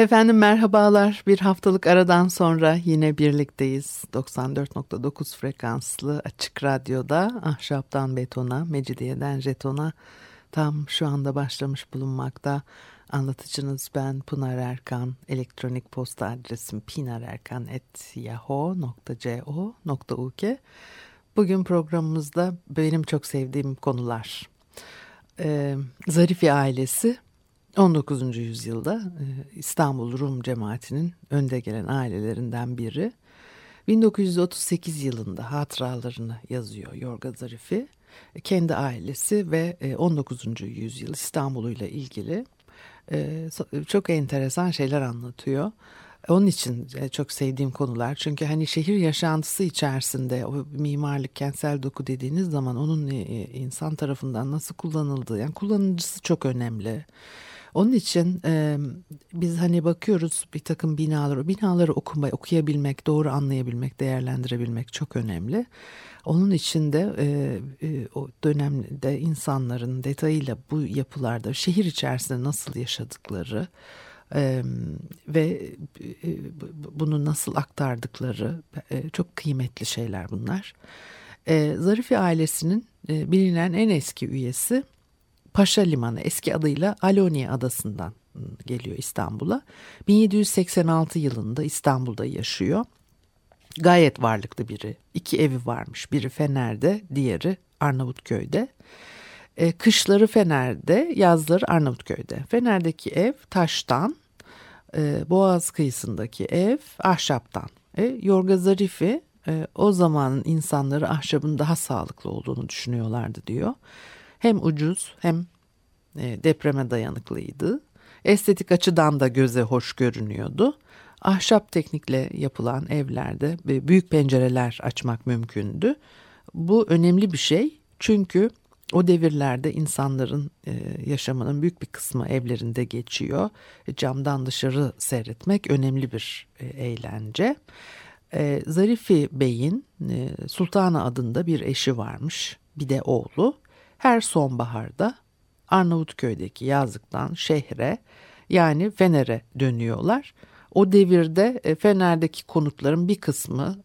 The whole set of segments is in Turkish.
Efendim merhabalar. Bir haftalık aradan sonra yine birlikteyiz. 94.9 frekanslı açık radyoda ahşaptan betona, mecidiyeden jetona tam şu anda başlamış bulunmakta. Anlatıcınız ben Pınar Erkan. Elektronik posta adresim pinarerkan.yahoo.co.uk Bugün programımızda benim çok sevdiğim konular. Ee, Zarifi ailesi 19. yüzyılda e, İstanbul Rum cemaatinin önde gelen ailelerinden biri. 1938 yılında hatıralarını yazıyor Yorga Zarifi. Kendi ailesi ve 19. E, yüzyıl İstanbul'uyla ilgili e, çok enteresan şeyler anlatıyor. Onun için çok sevdiğim konular. Çünkü hani şehir yaşantısı içerisinde o mimarlık, kentsel doku dediğiniz zaman onun insan tarafından nasıl kullanıldığı, yani kullanıcısı çok önemli. Onun için e, biz hani bakıyoruz bir takım binaları, binaları okumaya, okuyabilmek, doğru anlayabilmek, değerlendirebilmek çok önemli. Onun için de e, e, o dönemde insanların detayıyla bu yapılarda şehir içerisinde nasıl yaşadıkları e, ve e, bunu nasıl aktardıkları e, çok kıymetli şeyler bunlar. E, Zarifi ailesinin e, bilinen en eski üyesi Paşa Limanı eski adıyla Alonia adasından ıı, geliyor İstanbul'a. 1786 yılında İstanbul'da yaşıyor. Gayet varlıklı biri. İki evi varmış. Biri Fener'de, diğeri Arnavutköy'de. E, kışları Fener'de, yazları Arnavutköy'de. Fener'deki ev taştan, e, Boğaz kıyısındaki ev ahşaptan. E, Yorga Zarifi e, o zamanın insanları ahşabın daha sağlıklı olduğunu düşünüyorlardı diyor hem ucuz hem e, depreme dayanıklıydı. Estetik açıdan da göze hoş görünüyordu. Ahşap teknikle yapılan evlerde büyük pencereler açmak mümkündü. Bu önemli bir şey çünkü o devirlerde insanların e, yaşamının büyük bir kısmı evlerinde geçiyor. Camdan dışarı seyretmek önemli bir e, eğlence. Zarifi Bey'in Sultana adında bir eşi varmış, bir de oğlu her sonbaharda Arnavutköy'deki yazlıktan şehre yani Fener'e dönüyorlar. O devirde e, Fener'deki konutların bir kısmı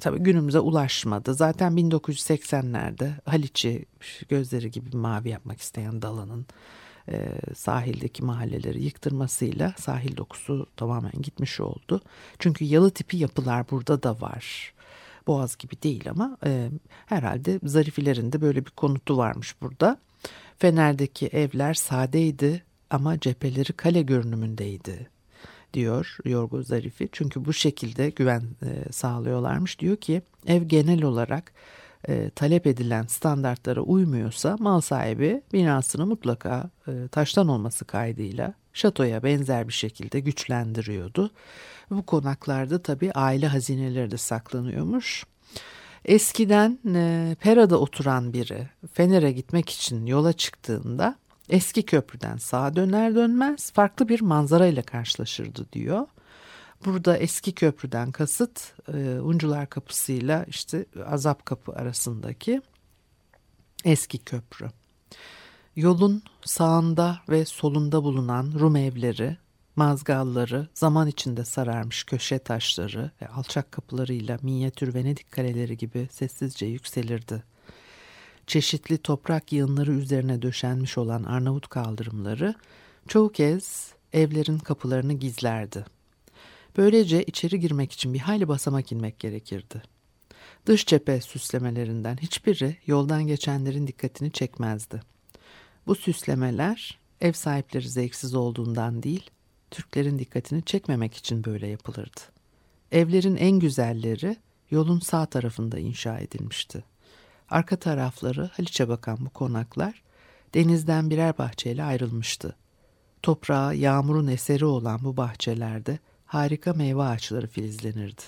tabii günümüze ulaşmadı. Zaten 1980'lerde Haliç'i gözleri gibi mavi yapmak isteyen Dalan'ın e, sahildeki mahalleleri yıktırmasıyla sahil dokusu tamamen gitmiş oldu. Çünkü yalı tipi yapılar burada da var. Boğaz gibi değil ama e, herhalde Zarifilerin de böyle bir konutu varmış burada. Fener'deki evler sadeydi ama cepheleri kale görünümündeydi diyor Yorgo Zarifi. Çünkü bu şekilde güven e, sağlıyorlarmış. Diyor ki ev genel olarak e, talep edilen standartlara uymuyorsa mal sahibi binasını mutlaka e, taştan olması kaydıyla şatoya benzer bir şekilde güçlendiriyordu. Bu konaklarda tabii aile hazineleri de saklanıyormuş. Eskiden e, Pera'da oturan biri Fener'e gitmek için yola çıktığında eski köprüden sağa döner dönmez farklı bir manzara ile karşılaşırdı diyor. Burada eski köprüden kasıt e, Uncular Kapısı'yla işte Azap Kapı arasındaki eski köprü. Yolun sağında ve solunda bulunan Rum evleri, mazgalları, zaman içinde sararmış köşe taşları ve alçak kapılarıyla minyatür Venedik kaleleri gibi sessizce yükselirdi. Çeşitli toprak yığınları üzerine döşenmiş olan Arnavut kaldırımları çoğu kez evlerin kapılarını gizlerdi. Böylece içeri girmek için bir hayli basamak inmek gerekirdi. Dış cephe süslemelerinden hiçbiri yoldan geçenlerin dikkatini çekmezdi. Bu süslemeler ev sahipleri zevksiz olduğundan değil, Türklerin dikkatini çekmemek için böyle yapılırdı. Evlerin en güzelleri yolun sağ tarafında inşa edilmişti. Arka tarafları Haliç'e bakan bu konaklar denizden birer bahçeyle ayrılmıştı. Toprağa yağmurun eseri olan bu bahçelerde harika meyve ağaçları filizlenirdi.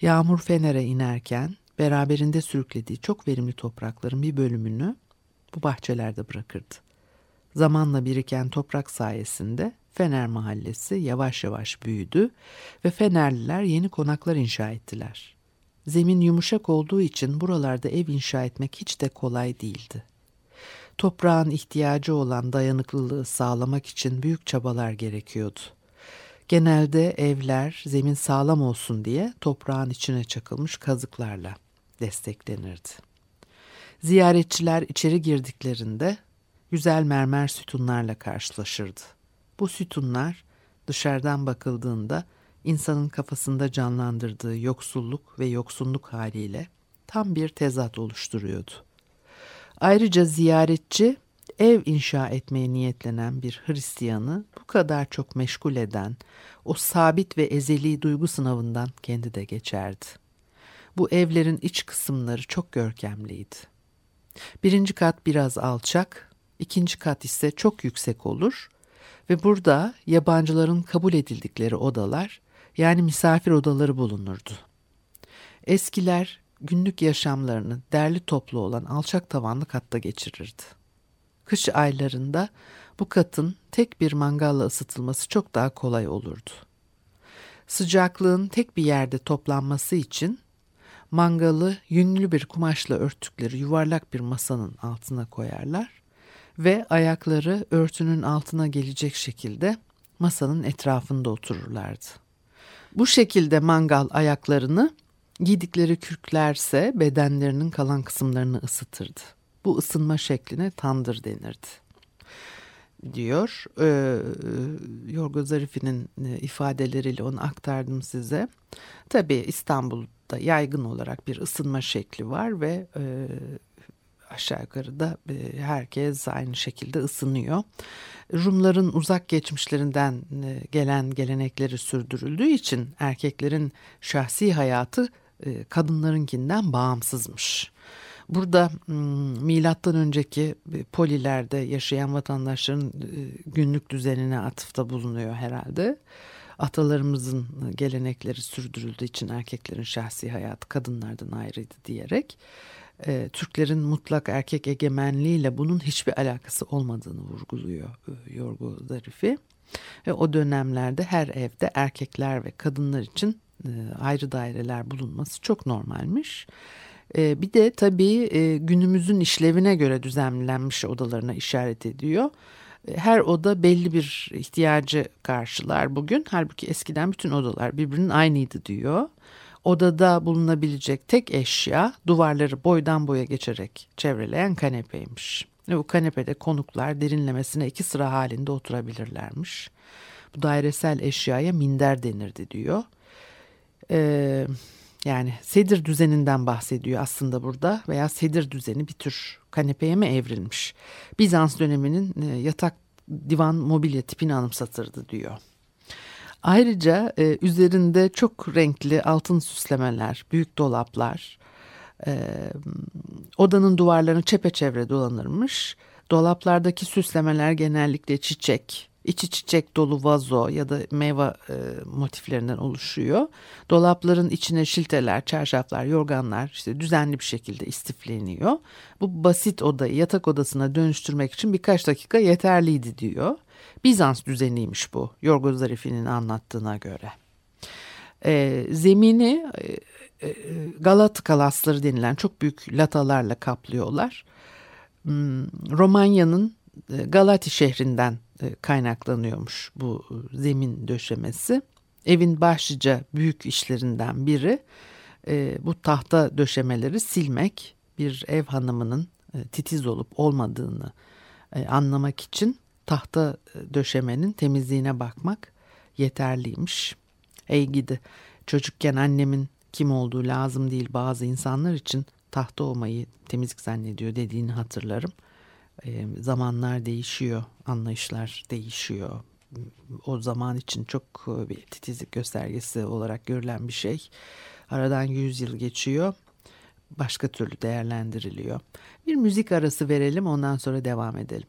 Yağmur Fener'e inerken beraberinde sürüklediği çok verimli toprakların bir bölümünü bu bahçelerde bırakırdı. Zamanla biriken toprak sayesinde Fener Mahallesi yavaş yavaş büyüdü ve Fenerliler yeni konaklar inşa ettiler. Zemin yumuşak olduğu için buralarda ev inşa etmek hiç de kolay değildi. Toprağın ihtiyacı olan dayanıklılığı sağlamak için büyük çabalar gerekiyordu. Genelde evler zemin sağlam olsun diye toprağın içine çakılmış kazıklarla desteklenirdi. Ziyaretçiler içeri girdiklerinde güzel mermer sütunlarla karşılaşırdı. Bu sütunlar dışarıdan bakıldığında insanın kafasında canlandırdığı yoksulluk ve yoksunluk haliyle tam bir tezat oluşturuyordu. Ayrıca ziyaretçi ev inşa etmeye niyetlenen bir Hristiyanı bu kadar çok meşgul eden o sabit ve ezeli duygu sınavından kendi de geçerdi. Bu evlerin iç kısımları çok görkemliydi. Birinci kat biraz alçak, ikinci kat ise çok yüksek olur ve burada yabancıların kabul edildikleri odalar yani misafir odaları bulunurdu. Eskiler günlük yaşamlarını derli toplu olan alçak tavanlı katta geçirirdi. Kış aylarında bu katın tek bir mangalla ısıtılması çok daha kolay olurdu. Sıcaklığın tek bir yerde toplanması için mangalı yünlü bir kumaşla örttükleri yuvarlak bir masanın altına koyarlar ve ayakları örtünün altına gelecek şekilde masanın etrafında otururlardı. Bu şekilde mangal ayaklarını giydikleri kürklerse bedenlerinin kalan kısımlarını ısıtırdı. Bu ısınma şekline tandır denirdi diyor. Ee, Yorgo Zarifi'nin e, ifadeleriyle onu aktardım size. Tabii İstanbul'da yaygın olarak bir ısınma şekli var ve e, aşağı yukarı da e, herkes aynı şekilde ısınıyor. Rumların uzak geçmişlerinden e, gelen gelenekleri sürdürüldüğü için erkeklerin şahsi hayatı e, kadınlarınkinden bağımsızmış. Burada milattan önceki polilerde yaşayan vatandaşların günlük düzenine atıfta bulunuyor herhalde. Atalarımızın gelenekleri sürdürüldüğü için erkeklerin şahsi hayatı kadınlardan ayrıydı diyerek e, Türklerin mutlak erkek egemenliğiyle bunun hiçbir alakası olmadığını vurguluyor e, Yorgo Zarifi. Ve o dönemlerde her evde erkekler ve kadınlar için e, ayrı daireler bulunması çok normalmiş. E, bir de tabii e, günümüzün işlevine göre düzenlenmiş odalarına işaret ediyor. E, her oda belli bir ihtiyacı karşılar bugün. Halbuki eskiden bütün odalar birbirinin aynıydı diyor. Odada bulunabilecek tek eşya duvarları boydan boya geçerek çevreleyen kanepeymiş. Ve bu kanepede konuklar derinlemesine iki sıra halinde oturabilirlermiş. Bu dairesel eşyaya minder denirdi diyor. Ee, yani sedir düzeninden bahsediyor aslında burada veya sedir düzeni bir tür kanepeye mi evrilmiş? Bizans döneminin e, yatak divan mobilya tipini anımsatırdı diyor. Ayrıca e, üzerinde çok renkli altın süslemeler, büyük dolaplar, e, odanın duvarlarını çepeçevre dolanırmış. Dolaplardaki süslemeler genellikle çiçek, içi çiçek dolu vazo ya da meyve e, motiflerinden oluşuyor. Dolapların içine şilteler, çarşaflar, yorganlar işte düzenli bir şekilde istifleniyor. Bu basit odayı yatak odasına dönüştürmek için birkaç dakika yeterliydi diyor. Bizans düzeniymiş bu Yorgo Zarifi'nin anlattığına göre. E, zemini e, e, Galat kalasları denilen çok büyük latalarla kaplıyorlar. Hmm, Romanya'nın Galati şehrinden e, kaynaklanıyormuş bu zemin döşemesi. Evin başlıca büyük işlerinden biri e, bu tahta döşemeleri silmek, bir ev hanımının titiz olup olmadığını anlamak için tahta e, döşemenin temizliğine bakmak yeterliymiş. Ey gidi çocukken annemin kim olduğu lazım değil bazı insanlar için tahta olmayı temizlik zannediyor dediğini hatırlarım. E, zamanlar değişiyor, anlayışlar değişiyor. O zaman için çok e, bir titizlik göstergesi olarak görülen bir şey. Aradan 100 yıl geçiyor. Başka türlü değerlendiriliyor. Bir müzik arası verelim ondan sonra devam edelim.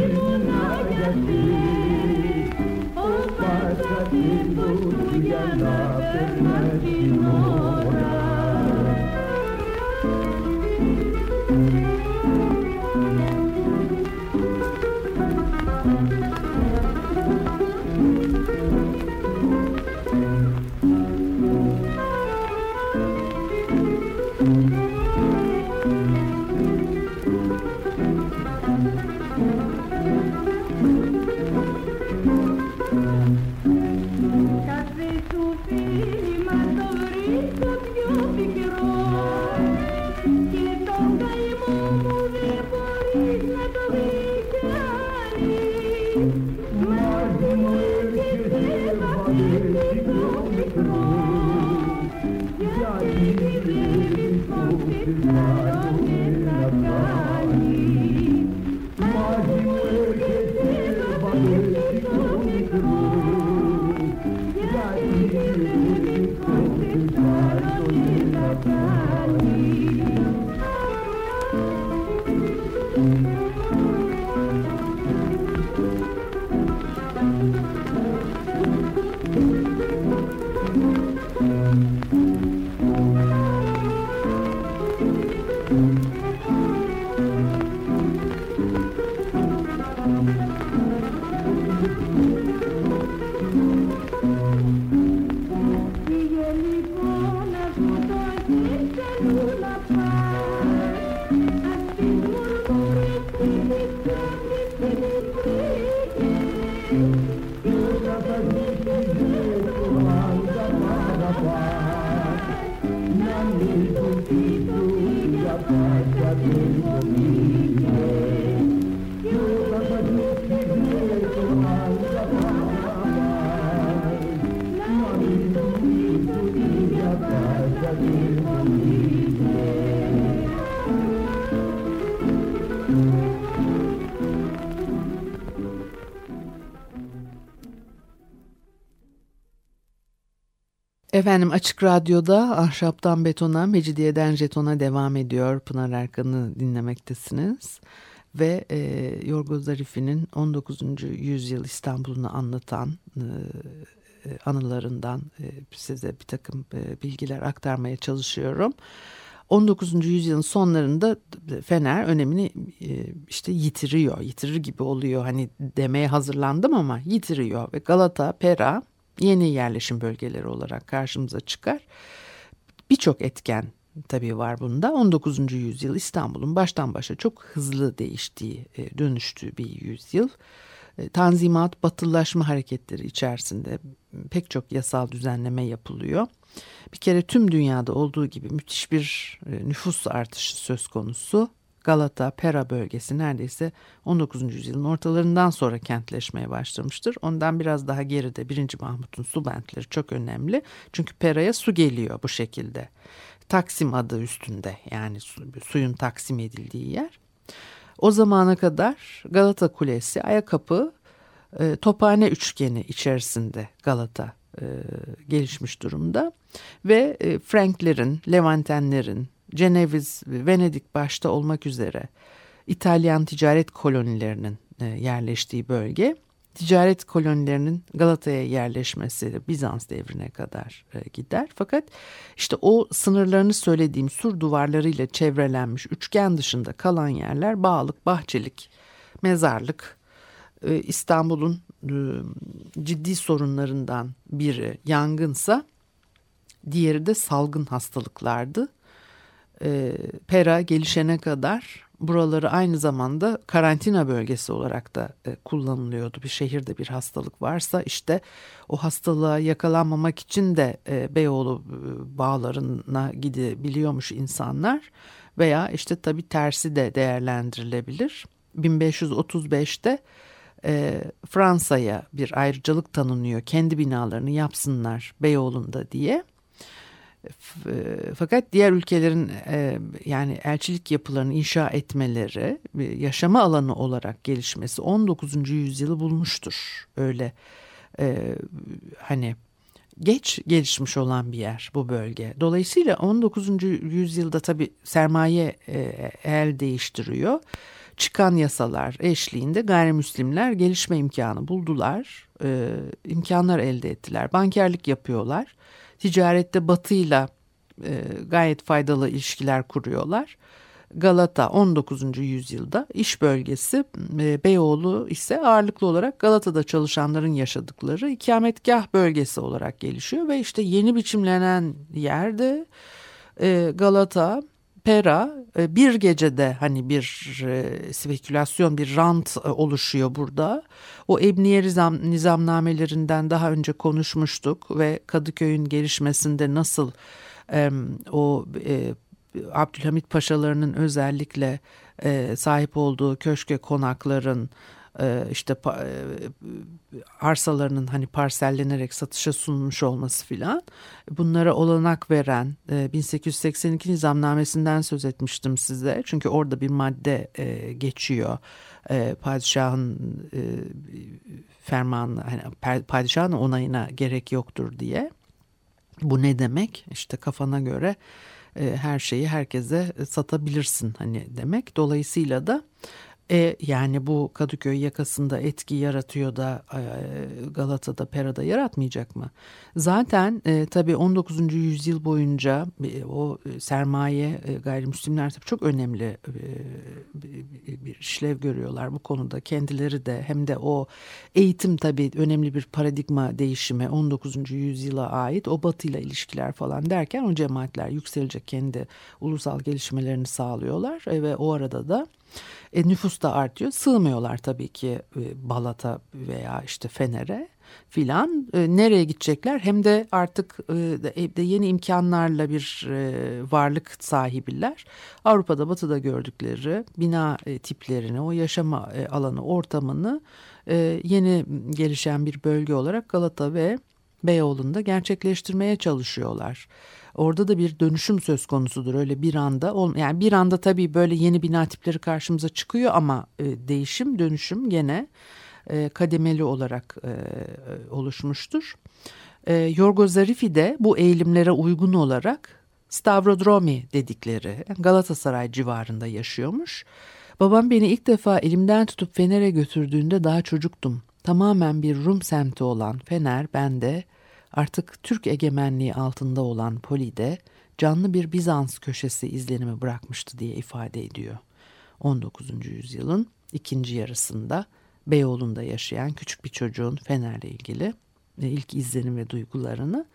be. Efendim Açık Radyo'da Ahşaptan Betona, Mecidiyeden Jeton'a devam ediyor. Pınar Erkan'ı dinlemektesiniz. Ve e, Yorgo Zarifi'nin 19. yüzyıl İstanbul'unu anlatan e, e, anılarından e, size bir takım e, bilgiler aktarmaya çalışıyorum. 19. yüzyılın sonlarında Fener önemini e, işte yitiriyor, yitirir gibi oluyor. Hani demeye hazırlandım ama yitiriyor ve Galata, Pera yeni yerleşim bölgeleri olarak karşımıza çıkar. Birçok etken tabii var bunda. 19. yüzyıl İstanbul'un baştan başa çok hızlı değiştiği, e, dönüştüğü bir yüzyıl. E, tanzimat, batılılaşma hareketleri içerisinde pek çok yasal düzenleme yapılıyor. Bir kere tüm dünyada olduğu gibi müthiş bir e, nüfus artışı söz konusu. Galata, Pera bölgesi neredeyse 19. yüzyılın ortalarından sonra kentleşmeye başlamıştır. Ondan biraz daha geride 1. Mahmut'un su bentleri çok önemli. Çünkü Pera'ya su geliyor bu şekilde. Taksim adı üstünde yani su, suyun taksim edildiği yer. O zamana kadar Galata Kulesi, Ayakapı, e, Tophane üçgeni içerisinde Galata e, gelişmiş durumda. Ve e, Franklerin, Levantenlerin, Ceneviz, Venedik başta olmak üzere İtalyan ticaret kolonilerinin e, yerleştiği bölge. Ticaret kolonilerinin Galata'ya yerleşmesi Bizans devrine kadar e, gider. Fakat işte o sınırlarını söylediğim sur duvarlarıyla çevrelenmiş üçgen dışında kalan yerler bağlık, bahçelik, mezarlık, e, İstanbul'un ciddi sorunlarından biri yangınsa diğeri de salgın hastalıklardı e, Pera gelişene kadar buraları aynı zamanda karantina bölgesi olarak da e, kullanılıyordu. Bir şehirde bir hastalık varsa işte o hastalığa yakalanmamak için de e, Beyoğlu e, bağlarına gidebiliyormuş insanlar veya işte tabii tersi de değerlendirilebilir. 1535'te e, Fransa'ya bir ayrıcalık tanınıyor kendi binalarını yapsınlar Beyoğlu'nda diye Fakat diğer ülkelerin e, yani elçilik yapılarını inşa etmeleri yaşama alanı olarak gelişmesi 19. yüzyılı bulmuştur. Öyle e, hani geç gelişmiş olan bir yer bu bölge. Dolayısıyla 19. yüzyılda tabi sermaye e, el değiştiriyor. Çıkan yasalar eşliğinde gayrimüslimler gelişme imkanı buldular. E, imkanlar elde ettiler. Bankerlik yapıyorlar. Ticarette batıyla e, gayet faydalı ilişkiler kuruyorlar. Galata 19. yüzyılda iş bölgesi e, Beyoğlu ise ağırlıklı olarak Galata'da çalışanların yaşadıkları ikametgah bölgesi olarak gelişiyor ve işte yeni biçimlenen yerde e, Galata Pera e, bir gecede hani bir e, spekülasyon bir rant e, oluşuyor burada. O Ebniye nizam, nizamnamelerinden daha önce konuşmuştuk ve Kadıköy'ün gelişmesinde nasıl o Abdülhamit Paşalarının özellikle sahip olduğu köşke konakların işte pa, e, arsalarının hani parsellenerek satışa sunulmuş olması filan bunlara olanak veren e, 1882 nizamnamesinden söz etmiştim size. Çünkü orada bir madde e, geçiyor. E, padişahın e, fermanı hani padişahın onayına gerek yoktur diye. Bu ne demek? İşte kafana göre e, her şeyi herkese satabilirsin hani demek. Dolayısıyla da e, yani bu Kadıköy yakasında etki yaratıyor da e, Galata'da, Pera'da yaratmayacak mı? Zaten e, tabii 19. yüzyıl boyunca e, o sermaye e, gayrimüslimler tabii çok önemli e, bir işlev görüyorlar bu konuda. Kendileri de hem de o eğitim tabii önemli bir paradigma değişimi 19. yüzyıla ait o batıyla ilişkiler falan derken o cemaatler yükselecek kendi ulusal gelişmelerini sağlıyorlar e, ve o arada da e, nüfus da artıyor. Sığmıyorlar tabii ki e, Balat'a veya işte Fener'e filan. E, nereye gidecekler? Hem de artık e, de yeni imkanlarla bir e, varlık sahibiler. Avrupa'da batıda gördükleri bina e, tiplerini, o yaşama e, alanı, ortamını e, yeni gelişen bir bölge olarak Galata ve Beyoğlu'nda gerçekleştirmeye çalışıyorlar. Orada da bir dönüşüm söz konusudur öyle bir anda. Yani bir anda tabii böyle yeni bina tipleri karşımıza çıkıyor ama e, değişim dönüşüm gene e, kademeli olarak e, oluşmuştur. E, Yorgo Zarifi de bu eğilimlere uygun olarak Stavrodromi dedikleri Galatasaray civarında yaşıyormuş. Babam beni ilk defa elimden tutup Fener'e götürdüğünde daha çocuktum. Tamamen bir Rum semti olan Fener bende artık Türk egemenliği altında olan Poli'de canlı bir Bizans köşesi izlenimi bırakmıştı diye ifade ediyor. 19. yüzyılın ikinci yarısında Beyoğlu'nda yaşayan küçük bir çocuğun Fener'le ilgili e, ilk izlenim ve duygularını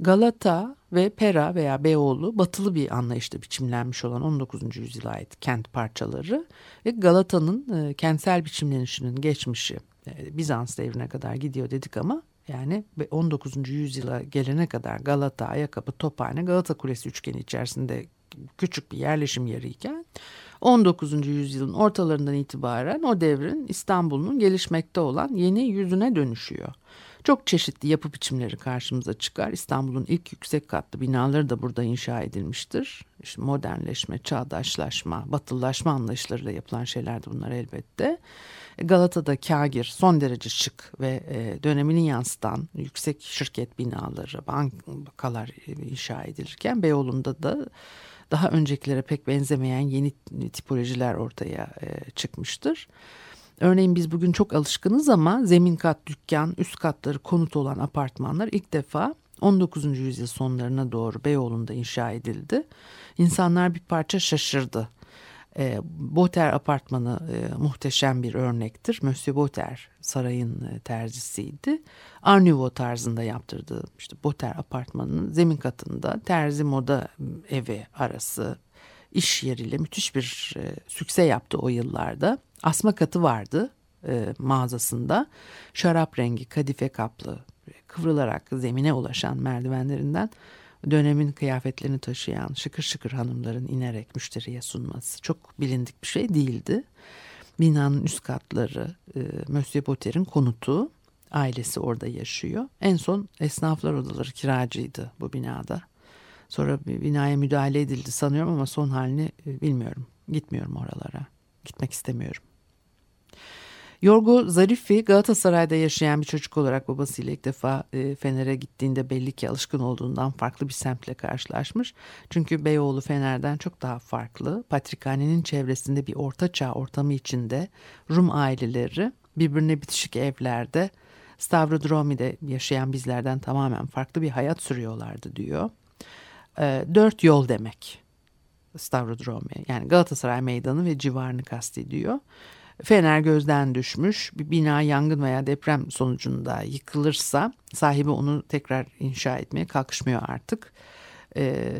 Galata ve Pera veya Beyoğlu batılı bir anlayışta biçimlenmiş olan 19. yüzyıla ait kent parçaları ve Galata'nın e, kentsel biçimlenişinin geçmişi e, Bizans devrine kadar gidiyor dedik ama yani 19. yüzyıla gelene kadar Galata, Ayakkabı, Tophane, Galata Kulesi üçgeni içerisinde küçük bir yerleşim yeriyken 19. yüzyılın ortalarından itibaren o devrin İstanbul'un gelişmekte olan yeni yüzüne dönüşüyor. Çok çeşitli yapı biçimleri karşımıza çıkar. İstanbul'un ilk yüksek katlı binaları da burada inşa edilmiştir. İşte modernleşme, çağdaşlaşma, batılılaşma anlayışlarıyla yapılan şeyler de bunlar elbette. Galata'da kagir son derece şık ve e, dönemini yansıtan yüksek şirket binaları, bankalar inşa edilirken Beyoğlu'nda da daha öncekilere pek benzemeyen yeni tipolojiler ortaya e, çıkmıştır. Örneğin biz bugün çok alışkınız ama zemin kat dükkan, üst katları konut olan apartmanlar ilk defa 19. yüzyıl sonlarına doğru Beyoğlu'nda inşa edildi. İnsanlar bir parça şaşırdı. E, Boter apartmanı e, muhteşem bir örnektir. Monsieur Boter sarayın e, terzisiydi. Art Nouveau tarzında yaptırdığı işte Boter apartmanının zemin katında terzi moda evi arası iş yeriyle müthiş bir e, sükse yaptı o yıllarda. Asma katı vardı e, mağazasında. Şarap rengi kadife kaplı kıvrılarak zemine ulaşan merdivenlerinden dönemin kıyafetlerini taşıyan şıkır şıkır hanımların inerek müşteriye sunması çok bilindik bir şey değildi. Binanın üst katları e, Monsieur Botter'in konutu. Ailesi orada yaşıyor. En son esnaflar odaları kiracıydı bu binada. Sonra binaya müdahale edildi sanıyorum ama son halini e, bilmiyorum. Gitmiyorum oralara. Gitmek istemiyorum. Yorgo Zarifi Galatasaray'da yaşayan bir çocuk olarak babasıyla ilk defa e, Fener'e gittiğinde belli ki alışkın olduğundan farklı bir semtle karşılaşmış. Çünkü Beyoğlu Fener'den çok daha farklı. Patrikhanenin çevresinde bir ortaçağ ortamı içinde Rum aileleri birbirine bitişik evlerde Stavrodromi'de yaşayan bizlerden tamamen farklı bir hayat sürüyorlardı diyor. E, dört yol demek Stavrodromi yani Galatasaray Meydanı ve civarını kastediyor. Fener gözden düşmüş. Bir bina yangın veya deprem sonucunda yıkılırsa sahibi onu tekrar inşa etmeye kalkışmıyor artık. E,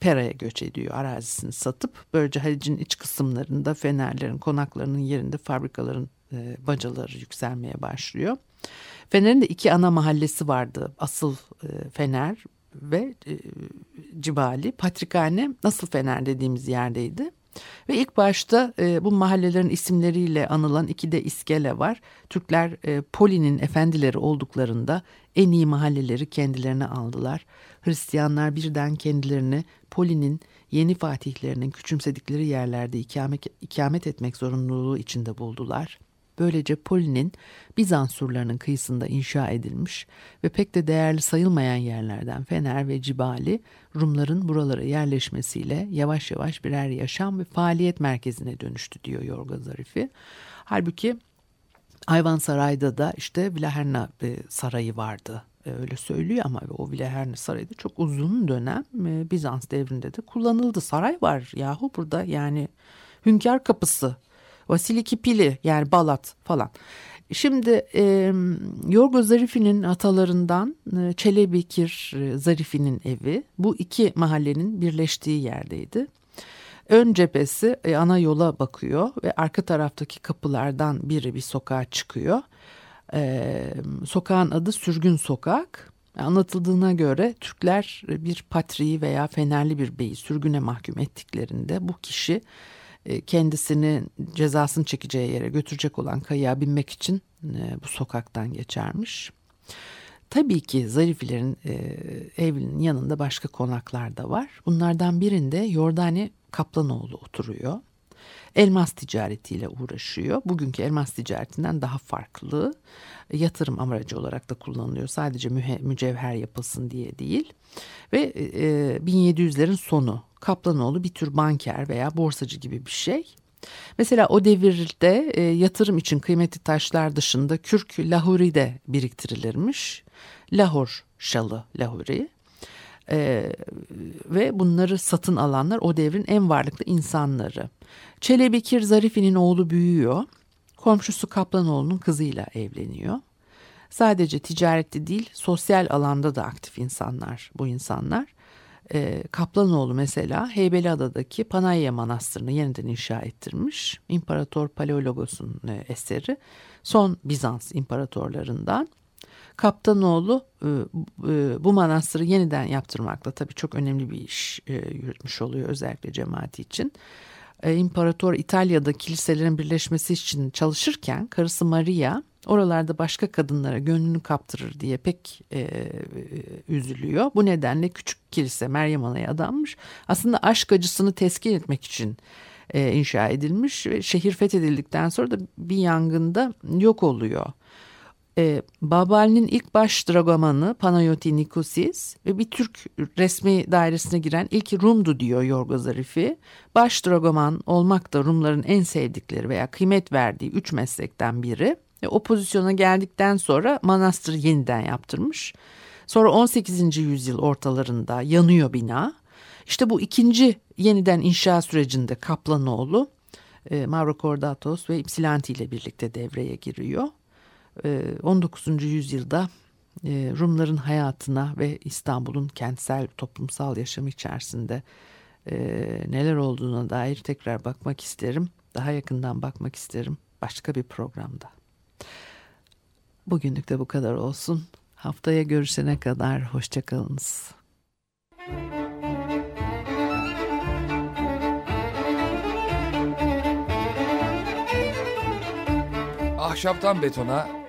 Pera'ya göç ediyor arazisini satıp böylece Halic'in iç kısımlarında fenerlerin konaklarının yerinde fabrikaların e, bacaları yükselmeye başlıyor. Fener'in de iki ana mahallesi vardı. Asıl e, Fener ve e, Cibali. Patrikhane nasıl Fener dediğimiz yerdeydi. Ve ilk başta e, bu mahallelerin isimleriyle anılan iki de iskele var. Türkler e, Poli'nin efendileri olduklarında en iyi mahalleleri kendilerine aldılar. Hristiyanlar birden kendilerini Poli'nin yeni fatihlerinin küçümsedikleri yerlerde ikamet, ikamet etmek zorunluluğu içinde buldular. Böylece Poli'nin Bizans surlarının kıyısında inşa edilmiş ve pek de değerli sayılmayan yerlerden Fener ve Cibali Rumların buralara yerleşmesiyle yavaş yavaş birer yaşam ve faaliyet merkezine dönüştü diyor Yorga Zarifi. Halbuki Ayvansaray'da da işte Vilaherna e, Sarayı vardı e, öyle söylüyor ama o Vilaherna Sarayı da çok uzun dönem e, Bizans devrinde de kullanıldı. Saray var yahu burada yani Hünkar Kapısı Vasiliki Pili yani Balat falan. Şimdi e, Yorgo Zarifi'nin atalarından e, Çelebi Kir e, Zarifi'nin evi bu iki mahallenin birleştiği yerdeydi. Ön cephesi e, ana yola bakıyor ve arka taraftaki kapılardan biri bir sokağa çıkıyor. E, sokağın adı Sürgün Sokak. Anlatıldığına göre Türkler bir patriği veya fenerli bir beyi sürgüne mahkum ettiklerinde bu kişi kendisini cezasını çekeceği yere götürecek olan kayığa binmek için e, bu sokaktan geçermiş. Tabii ki Zarifilerin e, evinin yanında başka konaklar da var. Bunlardan birinde Yordani Kaplanoğlu oturuyor. Elmas ticaretiyle uğraşıyor. Bugünkü elmas ticaretinden daha farklı. Yatırım amacı olarak da kullanılıyor. Sadece mücevher yapılsın diye değil. Ve e, 1700'lerin sonu Kaplanoğlu bir tür banker veya borsacı gibi bir şey. Mesela o devirde e, yatırım için kıymetli taşlar dışında kürk lahuri de biriktirilirmiş. Lahor şalı lahuri. E, ve bunları satın alanlar o devrin en varlıklı insanları. Çelebi Kir Zarifi'nin oğlu büyüyor. Komşusu Kaplanoğlu'nun kızıyla evleniyor. Sadece ticarette değil sosyal alanda da aktif insanlar bu insanlar e, Kaplanoğlu mesela Heybeliada'daki Panayya Manastırı'nı yeniden inşa ettirmiş. İmparator Paleologos'un e, eseri. Son Bizans imparatorlarından. Kaptanoğlu e, e, bu manastırı yeniden yaptırmakla tabii çok önemli bir iş e, yürütmüş oluyor özellikle cemaati için. İmparator İtalya'da kiliselerin birleşmesi için çalışırken karısı Maria oralarda başka kadınlara gönlünü kaptırır diye pek e, üzülüyor. Bu nedenle küçük kilise Meryem Ana'ya adanmış. Aslında aşk acısını teskin etmek için e, inşa edilmiş ve şehir fethedildikten sonra da bir yangında yok oluyor. E, Babali'nin ilk baş dragomanı Panayoti Nikosis ve bir Türk resmi dairesine giren ilk Rumdu diyor Yorgo Zarifi. Baş dragoman olmak da Rumların en sevdikleri veya kıymet verdiği üç meslekten biri. E, o pozisyona geldikten sonra manastır yeniden yaptırmış. Sonra 18. yüzyıl ortalarında yanıyor bina. İşte bu ikinci yeniden inşa sürecinde Kaplanoğlu, e, Mauro Cordatos ve Ypsilanti ile birlikte devreye giriyor. 19. Ee, yüzyılda e, Rumların hayatına ve İstanbul'un kentsel toplumsal yaşamı içerisinde e, neler olduğuna dair tekrar bakmak isterim. Daha yakından bakmak isterim başka bir programda. Bugünlük de bu kadar olsun. Haftaya görüşene kadar hoşçakalınız. Ahşaptan betona,